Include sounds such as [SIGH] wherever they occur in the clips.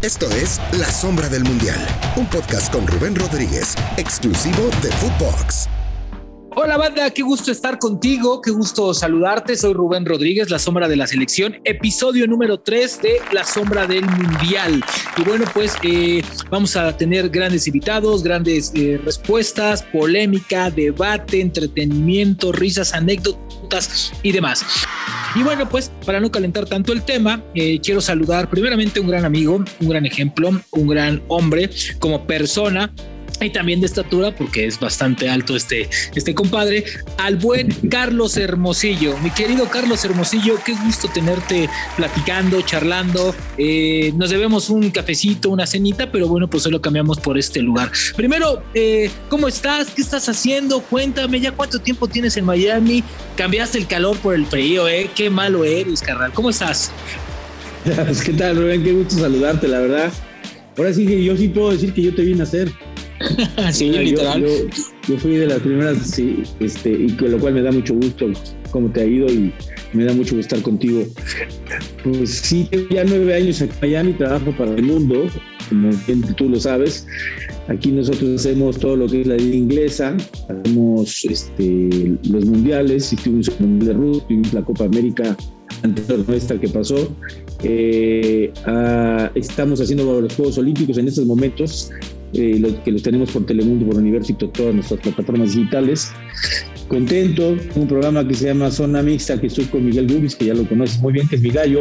Esto es La Sombra del Mundial, un podcast con Rubén Rodríguez, exclusivo de Footbox. Hola banda, qué gusto estar contigo, qué gusto saludarte. Soy Rubén Rodríguez, la sombra de la selección, episodio número 3 de La sombra del mundial. Y bueno, pues eh, vamos a tener grandes invitados, grandes eh, respuestas, polémica, debate, entretenimiento, risas, anécdotas y demás. Y bueno, pues para no calentar tanto el tema, eh, quiero saludar primeramente a un gran amigo, un gran ejemplo, un gran hombre como persona y también de estatura, porque es bastante alto este, este compadre, al buen Carlos Hermosillo. Mi querido Carlos Hermosillo, qué gusto tenerte platicando, charlando. Eh, nos debemos un cafecito, una cenita, pero bueno, pues hoy lo cambiamos por este lugar. Primero, eh, ¿cómo estás? ¿Qué estás haciendo? Cuéntame, ¿ya cuánto tiempo tienes en Miami? Cambiaste el calor por el frío, ¿eh? Qué malo eres, carnal. ¿Cómo estás? [LAUGHS] ¿Qué tal, Rubén? Qué gusto saludarte, la verdad. Ahora sí que yo sí puedo decir que yo te vine a hacer. [LAUGHS] sí, literal. Yo, fui de las primeras, sí, este, y con lo cual me da mucho gusto cómo te ha ido y me da mucho gusto estar contigo. Pues sí, ya nueve años en Miami, trabajo para el mundo, como tú lo sabes. Aquí nosotros hacemos todo lo que es la liga inglesa, hacemos este, los mundiales, y tuvimos el Mundial de Rugby, tuvimos la Copa América anterior nuestra que pasó. Eh, ah, estamos haciendo los Juegos Olímpicos en estos momentos eh, que los tenemos por Telemundo, por Universito, todas nuestras plataformas digitales. Contento, un programa que se llama Zona Mixta, que estoy con Miguel Rubis, que ya lo conoces muy bien, que es mi gallo.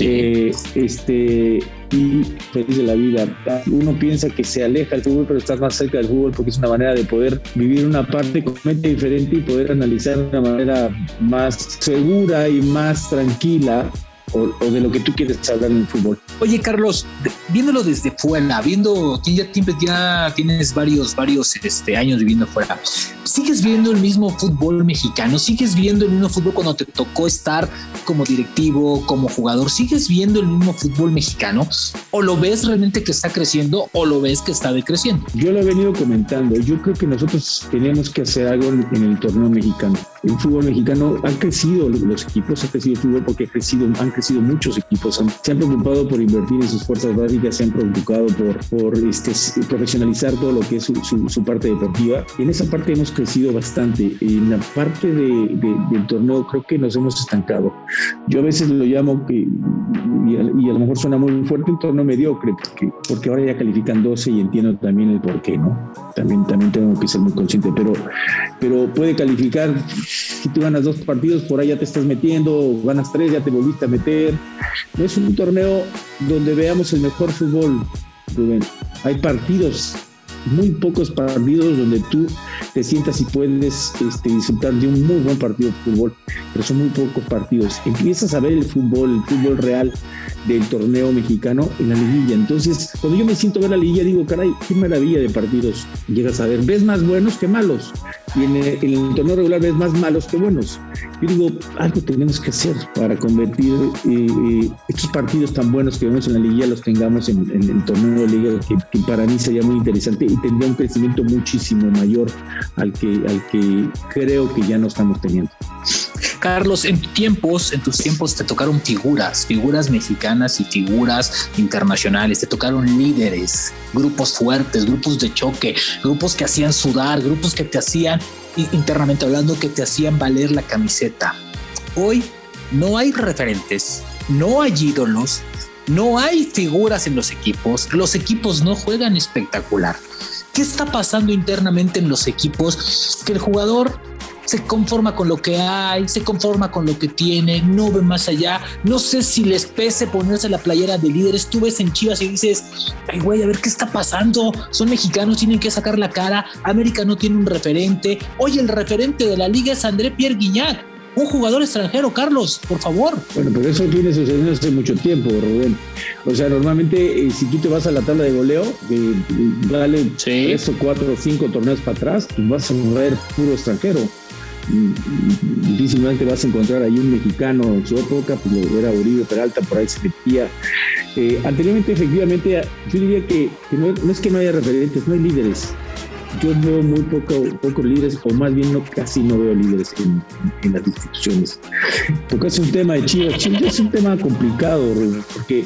Eh, este, y feliz de la vida. Uno piensa que se aleja del fútbol, pero estás más cerca del fútbol porque es una manera de poder vivir una parte completamente diferente y poder analizar de una manera más segura y más tranquila o, de lo que tú quieres hablar en el fútbol. Oye, Carlos, viéndolo desde fuera, viendo, ya, ya tienes varios, varios este, años viviendo fuera, ¿sigues viendo el mismo fútbol mexicano? ¿Sigues viendo el mismo fútbol cuando te tocó estar como directivo, como jugador? ¿Sigues viendo el mismo fútbol mexicano? ¿O lo ves realmente que está creciendo o lo ves que está decreciendo? Yo lo he venido comentando. Yo creo que nosotros tenemos que hacer algo en el torneo mexicano. El fútbol mexicano ha crecido, los equipos ha crecido el fútbol porque han crecido muchos equipos. Se han preocupado por invertir en sus fuerzas básicas, se han preocupado por, este, profesionalizar todo lo que es su, parte deportiva. En esa parte hemos crecido bastante. En la parte de, del torneo creo que nos hemos estancado. Yo a veces lo llamo, y, a, lo mejor suena muy fuerte, un torneo mediocre, porque, porque ahora ya califican 12 y entiendo también el por qué, ¿no? También, también tengo que ser muy consciente, pero, pero puede calificar, si tú ganas dos partidos, por ahí ya te estás metiendo, ganas tres, ya te volviste a meter. Es un torneo donde veamos el mejor fútbol, Rubén. Hay partidos muy pocos partidos donde tú te sientas y puedes este, disfrutar de un muy buen partido de fútbol, pero son muy pocos partidos. Empiezas a ver el fútbol, el fútbol real del torneo mexicano en la liguilla. Entonces, cuando yo me siento a ver la liguilla, digo, caray, qué maravilla de partidos llegas a ver. Ves más buenos que malos. Y en el, torneo regular ves más malos que buenos. Yo digo, algo tenemos que hacer para convertir eh, estos partidos tan buenos que vemos en la liguilla, los tengamos en, el torneo de liga, que, que, para mí sería muy interesante y tendría un crecimiento muchísimo mayor al que, al que creo que ya no estamos teniendo. Carlos, en tiempos, en tus tiempos te tocaron figuras, figuras mexicanas y figuras internacionales, te tocaron líderes, grupos fuertes, grupos de choque, grupos que hacían sudar, grupos que te hacían, internamente hablando, que te hacían valer la camiseta. Hoy no hay referentes, no hay ídolos, no hay figuras en los equipos, los equipos no juegan espectacular. ¿Qué está pasando internamente en los equipos? Que el jugador se conforma con lo que hay, se conforma con lo que tiene, no ve más allá. No sé si les pese ponerse la playera de líderes. Tú ves en Chivas y dices, ay, güey, a ver qué está pasando. Son mexicanos, tienen que sacar la cara. América no tiene un referente. Hoy el referente de la liga es André Pierre Guignac un jugador extranjero, Carlos, por favor. Bueno, pero eso tiene sucediendo hace mucho tiempo, Rubén. O sea, normalmente eh, si tú te vas a la tabla de goleo, que dale tres o cuatro o cinco torneos para atrás, pues vas a ver puro extranjero. Difícilmente vas a encontrar ahí un mexicano en su época, pues era Uribe Peralta, por ahí se metía. Eh, anteriormente, efectivamente, yo diría que, no, es que no haya referentes, no hay líderes yo veo muy poco, pocos líderes, o más bien casi no veo líderes en, las instituciones. Porque es un tema de Chivas. Chivas es un tema complicado, porque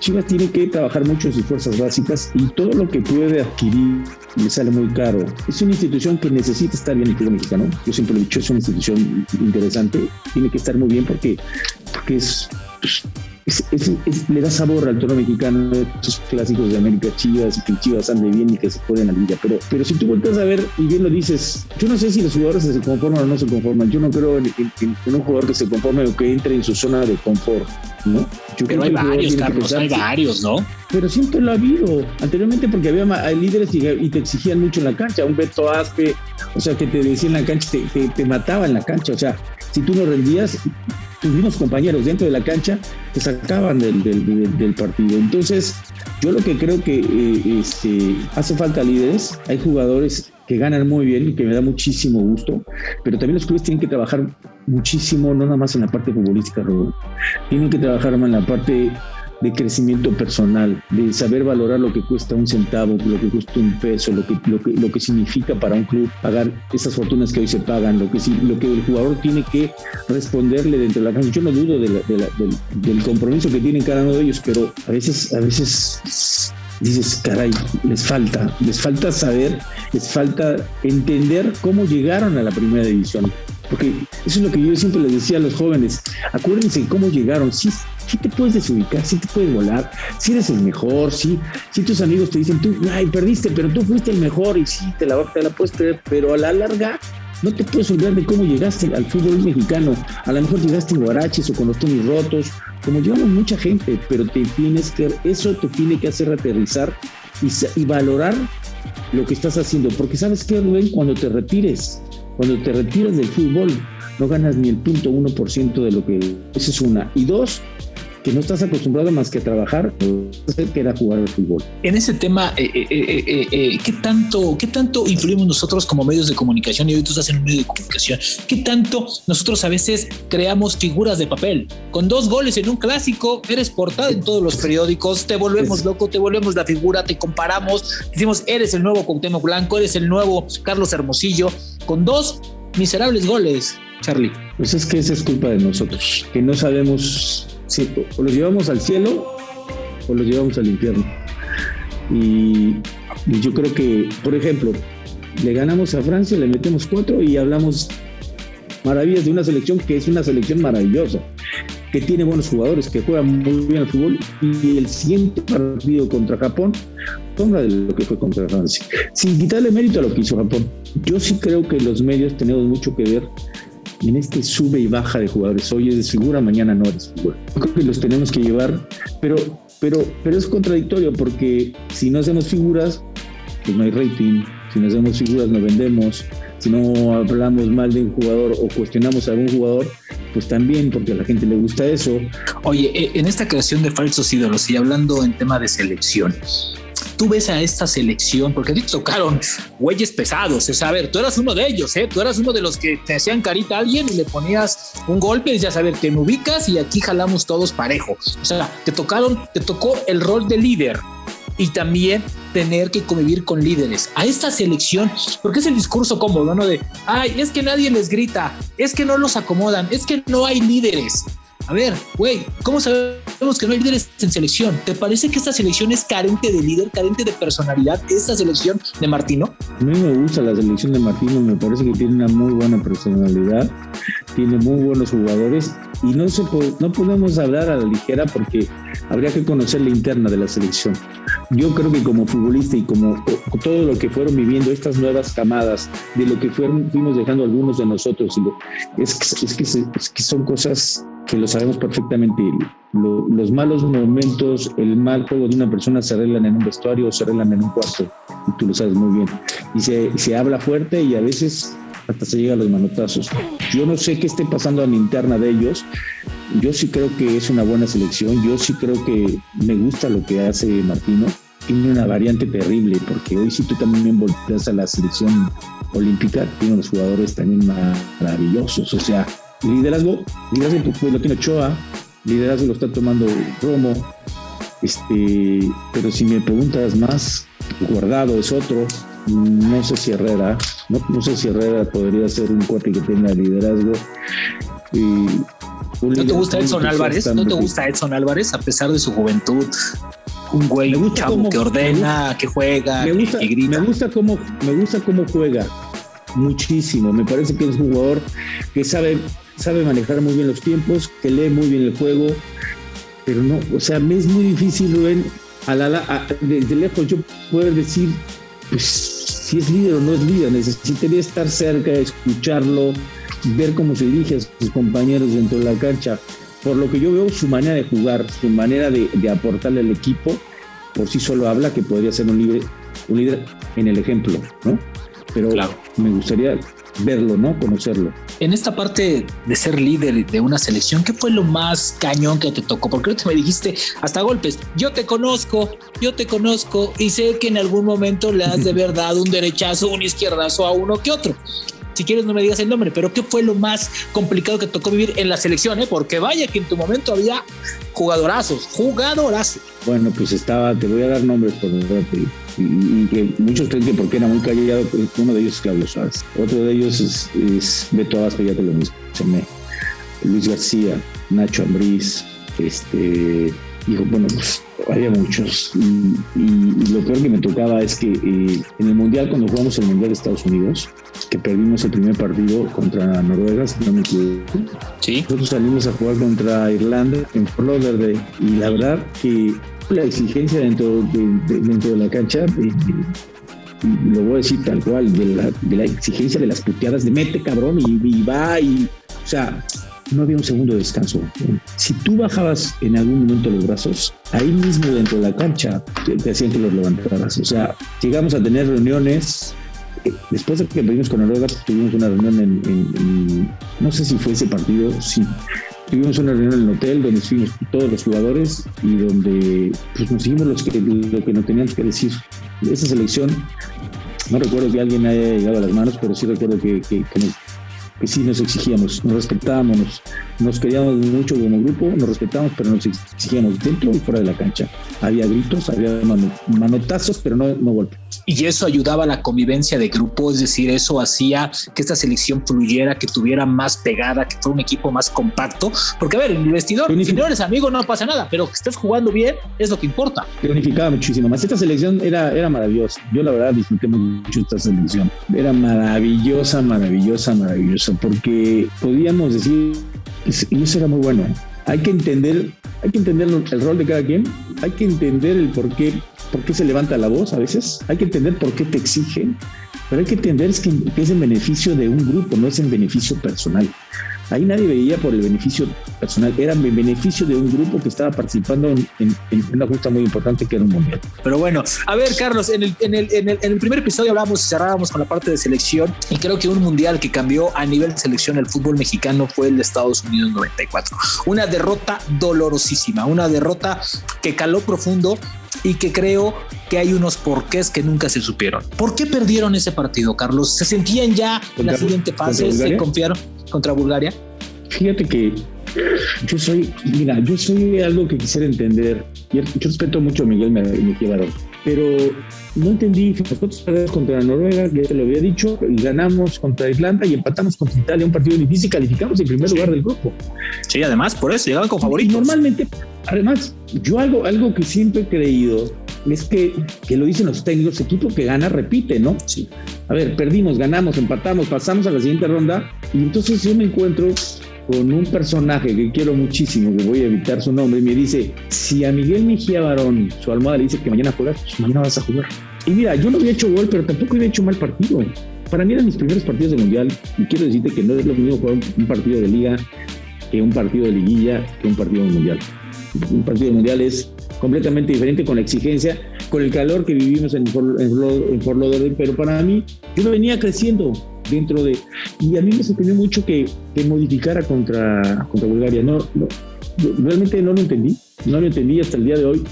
Chivas tiene que trabajar mucho en sus fuerzas básicas y todo lo que puede adquirir le sale muy caro. Es una institución que necesita estar bien en el fútbol mexicano. Yo siempre lo he dicho, es una institución interesante. Tiene que estar muy bien porque, porque es, pues, le da sabor al toro mexicano, estos clásicos de América Chivas y que Chivas ande bien y que se pueden a la liga. Pero, pero si tú vueltas a ver y bien lo dices, yo no sé si los jugadores se conforman o no se conforman. Yo no creo en, un jugador que se conforme o que entre en su zona de confort, ¿no? pero hay varios, Carlos, hay varios, ¿no? Pero siempre lo ha habido. Anteriormente porque había líderes y, te exigían mucho en la cancha. Un Beto Aspe, o sea, que te decía en la cancha, te, te, te mataba en la cancha. O sea, si tú no rendías, tus mismos compañeros dentro de la cancha te sacaban del, partido. Entonces, yo lo que creo que eh, este, hace falta líderes, hay jugadores que ganan muy bien y que me da muchísimo gusto, pero también los clubes tienen que trabajar muchísimo, no nada más en la parte futbolística, tienen que trabajar más en la parte de crecimiento personal, de saber valorar lo que cuesta un centavo, lo que cuesta un peso, lo que, lo que, lo que significa para un club pagar esas fortunas que hoy se pagan, lo que, lo que el jugador tiene que responderle dentro de la cancha. Yo no dudo del, compromiso que tienen cada uno de ellos, pero a veces, a veces dices, caray, les falta, les falta saber, les falta entender cómo llegaron a la primera división. Porque eso es lo que yo siempre les decía a los jóvenes, acuérdense cómo llegaron, sí, sí te puedes desubicar, sí te puedes volar, si eres el mejor, sí, si tus amigos te dicen, tú, ay, perdiste, pero tú fuiste el mejor y sí, te la, te la puedes creer, pero a la larga no te puedes olvidar de cómo llegaste al fútbol mexicano. A lo mejor llegaste en guaraches o con los tenis rotos, como llevamos mucha gente, pero te tienes que, eso te tiene que hacer aterrizar y, y valorar lo que estás haciendo. Porque sabes qué, Rubén, cuando te retires, cuando te retiras del fútbol, no ganas ni el punto uno por ciento de lo que... Esa es una. Y dos, que no estás acostumbrado más que a trabajar, que era jugar al fútbol. En ese tema, eh, eh, eh, ¿qué, tanto, ¿qué tanto influimos nosotros como medios de comunicación? Y hoy tú estás en un medio de comunicación. ¿Qué tanto nosotros a veces creamos figuras de papel? Con dos goles en un clásico, eres portada en todos los periódicos, te volvemos loco, te volvemos la figura, te comparamos, decimos, eres el nuevo Cuauhtémoc Blanco, eres el nuevo Carlos Hermosillo, con dos miserables goles, Charlie. Pues es que esa es culpa de nosotros, que no sabemos o los llevamos al cielo o los llevamos al infierno. Y, yo creo que, por ejemplo, le ganamos a Francia, le metemos cuatro y hablamos maravillas de una selección que es una selección maravillosa, que tiene buenos jugadores, que juegan muy bien al fútbol. Y el siguiente partido contra Japón, sombra de lo que fue contra Francia. Sin quitarle mérito a lo que hizo Japón. Yo sí creo que los medios tenemos mucho que ver en este sube y baja de jugadores. Hoy es figura, mañana no eres figura. Creo que los tenemos que llevar, pero, pero, pero es contradictorio porque si no hacemos figuras, pues no hay rating. Si no hacemos figuras, no vendemos. Si no hablamos mal de un jugador o cuestionamos a algún jugador, pues también porque a la gente le gusta eso. Oye, eh, en esta creación de falsos ídolos y hablando en tema de selección, tú ves a esta selección, porque a ti te tocaron güeyes pesados, es a ver, tú eras uno de ellos, ¿eh? tú eras uno de los que te hacían carita a alguien y le ponías un golpe y decías, a ver, te me ubicas y aquí jalamos todos parejo. O sea, te tocaron, te tocó el rol de líder y también tener que convivir con líderes. A esta selección, porque es el discurso cómodo, ¿no? De, ay, es que nadie les grita, es que no los acomodan, es que no hay líderes. A ver, güey, ¿cómo sabemos que no hay líderes en selección? ¿Te parece que esta selección es carente de líder, carente de personalidad, esta selección de Martino? A mí me gusta la selección de Martino, me parece que tiene una muy buena personalidad, tiene muy buenos jugadores y no, se, no podemos hablar a la ligera porque habría que conocer la interna de la selección. Yo creo que como futbolista y como todo lo que fueron viviendo estas nuevas camadas, de lo que fuimos dejando algunos de nosotros, es, que, es que son cosas que lo sabemos perfectamente. los malos momentos, el mal juego de una persona se arreglan en un vestuario o se arreglan en un cuarto, y tú lo sabes muy bien. Y se, se habla fuerte y a veces hasta se llega a los manotazos. Yo no sé qué esté pasando a la interna de ellos. Yo sí creo que es una buena selección. Yo sí creo que me gusta lo que hace Martino. Tiene una variante terrible, porque hoy si tú también volteas a la selección olímpica, tiene unos jugadores también maravillosos. O sea, Liderazgo, liderazgo pues, lo tiene Ochoa, liderazgo lo está tomando Romo, este, pero si me preguntas más, Guardado es otro, no sé si Herrera, no, sé si Herrera podría ser un cuate que tenga liderazgo. ¿No te gusta Edson Álvarez? ¿No te gusta Edson Álvarez a pesar de su juventud? Un güey un chavo que ordena, que juega, me gusta, que, grita. Me gusta cómo, me gusta cómo juega muchísimo. Me parece que es un jugador que sabe, sabe manejar muy bien los tiempos, que lee muy bien el juego, pero no, o sea, me es muy difícil, Rubén, a la, desde lejos yo poder decir, pues, si es líder o no es líder. Necesitaría estar cerca, escucharlo, ver cómo se dirige a sus compañeros dentro de la cancha. Por lo que yo veo, su manera de jugar, su manera de, aportarle al equipo, por sí solo habla que podría ser un líder, un líder en el ejemplo, ¿no? Pero me gustaría verlo, ¿no? Conocerlo. En esta parte de ser líder de una selección, ¿qué fue lo más cañón que te tocó? Porque ahorita me dijiste hasta golpes, yo te conozco, yo te conozco y sé que en algún momento le has de [LAUGHS] haber dado un derechazo, un izquierdazo a uno que otro si quieres no me digas el nombre, pero ¿qué fue lo más complicado que tocó vivir en la selección? Eh? Porque vaya que en tu momento había jugadorazos, jugadorazos. Bueno, pues estaba, te voy a dar nombres por y, y, que muchos creen que porque era muy callado, uno de ellos es Claudio Suárez, otro de ellos es, Beto Abasco, ya te lo mencioné, Luis García, Nacho Ambriz, este, dijo, bueno, pues había muchos. Y, lo peor que me tocaba es que eh, en el Mundial, cuando jugamos el Mundial de Estados Unidos, que perdimos el primer partido contra Noruega, si no me equivoco, ¿Sí? nosotros salimos a jugar contra Irlanda en Fort Y la verdad que la exigencia dentro de, dentro de la cancha, eh, lo voy a decir tal cual, de la, de la, exigencia de las puteadas de mete cabrón y, y va y, o sea, no había un segundo de descanso. Si tú bajabas en algún momento los brazos, ahí mismo dentro de la cancha te, hacían que los levantaras. O sea, llegamos a tener reuniones. Eh, después de que perdimos con Noruega, tuvimos una reunión en, no sé si fue ese partido, sí. Tuvimos una reunión en el hotel donde estuvimos todos los jugadores y donde pues, nos dijimos lo que nos teníamos que decir. Esa selección, no recuerdo que alguien haya llegado a las manos, pero sí recuerdo que, que, que sí nos exigíamos, nos respetábamos, nos, queríamos mucho como grupo, nos respetábamos, pero nos exigíamos dentro y fuera de la cancha. Había gritos, había manotazos, pero no, no golpes. Y eso ayudaba a la convivencia de grupo, es decir, eso hacía que esta selección fluyera, que tuviera más pegada, que fuera un equipo más compacto. Porque, a ver, el vestidor, si no eres amigo, no pasa nada, pero que estés jugando bien es lo que importa. Te unificaba muchísimo más. Esta selección era, era maravillosa. Yo, la verdad, disfruté mucho esta selección. Era maravillosa, maravillosa, maravillosa porque podíamos decir, y eso era muy bueno, hay que entender, hay que entender el rol de cada quien, hay que entender el por qué, por qué se levanta la voz a veces, hay que entender por qué te exigen, pero hay que entender que es en beneficio de un grupo, no es en beneficio personal. Ahí nadie veía por el beneficio personal, era en beneficio de un grupo que estaba participando en, una justa muy importante que era un mundial. Pero bueno, a ver, Carlos, en el, en el, en el, en el primer episodio hablábamos y cerrábamos con la parte de selección y creo que un mundial que cambió a nivel de selección el fútbol mexicano fue el de Estados Unidos 94. Una derrota dolorosísima, una derrota que caló profundo y que creo que hay unos porqués que nunca se supieron. ¿Por qué perdieron ese partido, Carlos? ¿Se sentían ya en la siguiente fase? ¿Se confiaron? contra Bulgaria? Fíjate que yo soy, mira, yo soy algo que quisiera entender. Yo respeto mucho a Miguel Mejía Barón, pero no entendí. Nosotros perdimos contra Noruega, que te lo había dicho, y ganamos contra Irlanda y empatamos contra Italia, un partido difícil, y calificamos en primer lugar del grupo. Sí, además, por eso llegaban con favoritos. normalmente, además, yo algo, algo que siempre he creído es que, que lo dicen los técnicos, equipo que gana repite, ¿no? Sí. A ver, perdimos, ganamos, empatamos, pasamos a la siguiente ronda y entonces yo me encuentro con un personaje que quiero muchísimo, que voy a evitar su nombre, y me dice, si a Miguel Mejía Barón, su almohada le dice que mañana juegas, pues mañana vas a jugar. Y mira, yo no había hecho gol, pero tampoco había hecho mal partido. Para mí eran mis primeros partidos de mundial y quiero decirte que no es lo mismo jugar un partido de liga que un partido de liguilla que un partido de mundial. Un partido mundial es completamente diferente con la exigencia, con el calor que vivimos en, en, Fort pero para mí yo no venía creciendo dentro de... Y a mí me sorprendió mucho que, que modificara contra, contra Bulgaria. No, realmente no lo entendí, no lo entendí hasta el día de hoy.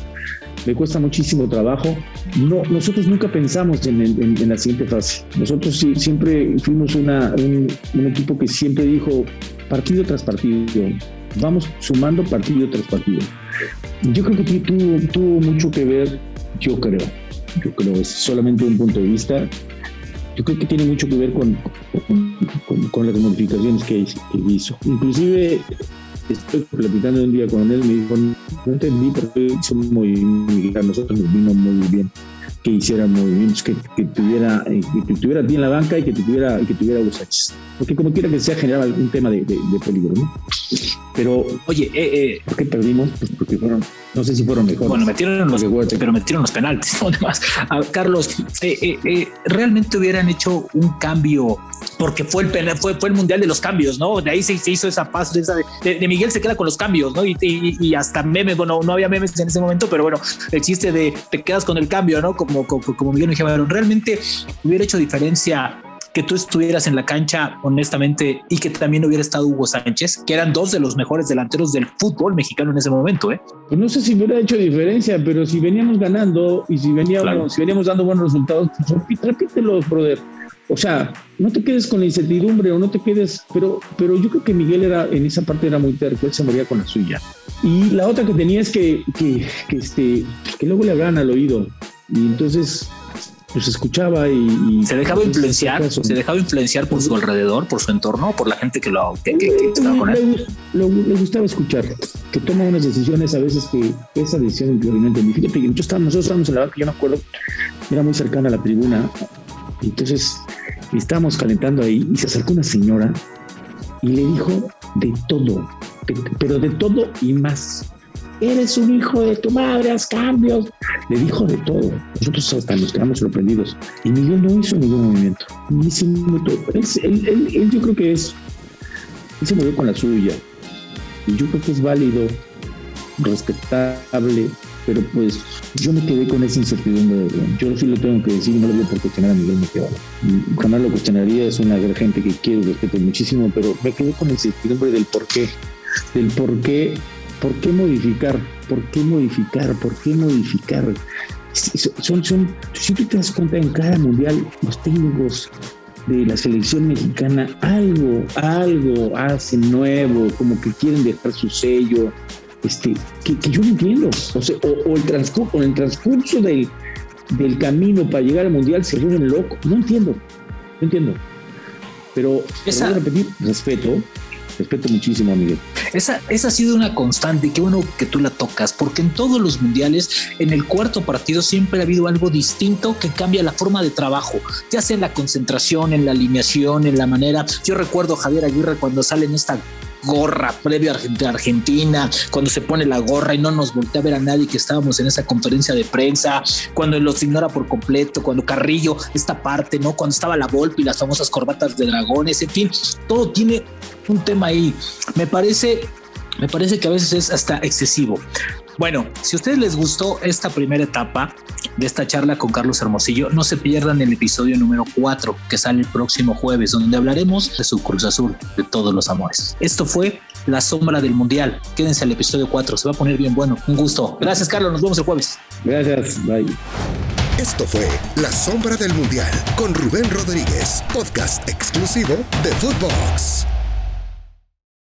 Me cuesta muchísimo trabajo. No, nosotros nunca pensamos en, en, la siguiente fase. Nosotros sí, siempre fuimos una, un, un equipo que siempre dijo partido tras partido, vamos sumando partido tras partido. Yo creo que tuvo, tuvo mucho que ver, yo creo, yo creo, es solamente un punto de vista. Yo creo que tiene mucho que ver con, con, las modificaciones que, hizo. Inclusive estoy platicando un día con él, me dijo, no entendí qué hizo muy, a nosotros nos vino muy bien que hiciera movimientos, que, que tuviera eh, que tuviera bien la banca y que tuviera, que tuviera Porque como quiera que sea, generaba algún tema de, de, peligro, ¿no? Pero, oye, eh, eh, ¿por qué perdimos? Pues porque fueron, no sé si fueron mejores. Bueno, metieron los, pero metieron los penaltis, [LAUGHS] ¿no? Además, Carlos, eh, realmente hubieran hecho un cambio porque fue el fue, fue el mundial de los cambios, ¿no? De ahí se, hizo esa paz de, Miguel se queda con los cambios, ¿no? Y, y, hasta memes, bueno, no había memes en ese momento, pero bueno, existe de te quedas con el cambio, ¿no? Como, como, como Miguel me dijo, realmente hubiera hecho diferencia que tú estuvieras en la cancha, honestamente, y que también hubiera estado Hugo Sánchez, que eran dos de los mejores delanteros del fútbol mexicano en ese momento, ¿eh? Pues no sé si hubiera hecho diferencia, pero si veníamos ganando y si veníamos, si veníamos dando buenos resultados, pues repítelo, brother. O sea, no te quedes con la incertidumbre o no te quedes, pero, pero yo creo que Miguel era en esa parte era muy terco, él se moría con la suya. Y la otra que tenía es que, que, que, este, que luego le hablaban al oído. Y entonces pues escuchaba y, se dejaba influenciar se dejaba influenciar por su alrededor por su entorno por la gente que lo que, estaba con él le, gustaba escuchar que toma unas decisiones a veces que esa decisión que no entendí. Fíjate nosotros estábamos en la banca yo me acuerdo era muy cercana a la tribuna entonces estábamos calentando ahí y se acercó una señora y le dijo de todo pero de todo y más eres un hijo de tu madre, haz cambios. Le dijo de todo. Nosotros hasta nos quedamos sorprendidos. Y Miguel no hizo ningún movimiento. Ni él, él, yo creo que es, él se movió con la suya. Y yo creo que es válido, respetable, pero pues yo me quedé con esa incertidumbre. Yo sí lo tengo que decir, no lo voy por cuestionar a Miguel Mejía. Jamás lo cuestionaría, es una gente que quiero y respeto muchísimo, pero me quedé con la incertidumbre del por qué, del por qué ¿Por qué modificar? ¿Por qué modificar? ¿Por qué modificar? Son, son, si tú te das cuenta, en cada mundial los técnicos de la selección mexicana algo, algo hacen nuevo, como que quieren dejar su sello, este, que, yo no entiendo. O, sea, o, el transcurso, el transcurso del, del camino para llegar al mundial se vuelven locos. No entiendo, no entiendo. Pero, Esa... voy a repetir, respeto, Respeto muchísimo a Miguel. Esa, esa ha sido una constante y qué bueno que tú la tocas, porque en todos los mundiales, en el cuarto partido siempre ha habido algo distinto que cambia la forma de trabajo, ya sea en la concentración, en la alineación, en la manera. Yo recuerdo a Javier Aguirre cuando sale en esta gorra previo a Argentina, cuando se pone la gorra y no nos voltea a ver a nadie que estábamos en esa conferencia de prensa, cuando los ignora por completo, cuando Carrillo, esta parte, ¿no? Cuando estaba la Volpe y las famosas corbatas de dragones, en fin, todo tiene un tema ahí. Me parece, me parece que a veces es hasta excesivo. Bueno, si a ustedes les gustó esta primera etapa de esta charla con Carlos Hermosillo, no se pierdan el episodio número 4 que sale el próximo jueves, donde hablaremos de su Cruz Azul, de todos los amores. Esto fue La Sombra del Mundial. Quédense al episodio 4, se va a poner bien bueno. Un gusto. Gracias, Carlos. Nos vemos el jueves. Gracias. Bye. Esto fue La Sombra del Mundial con Rubén Rodríguez, podcast exclusivo de Footbox.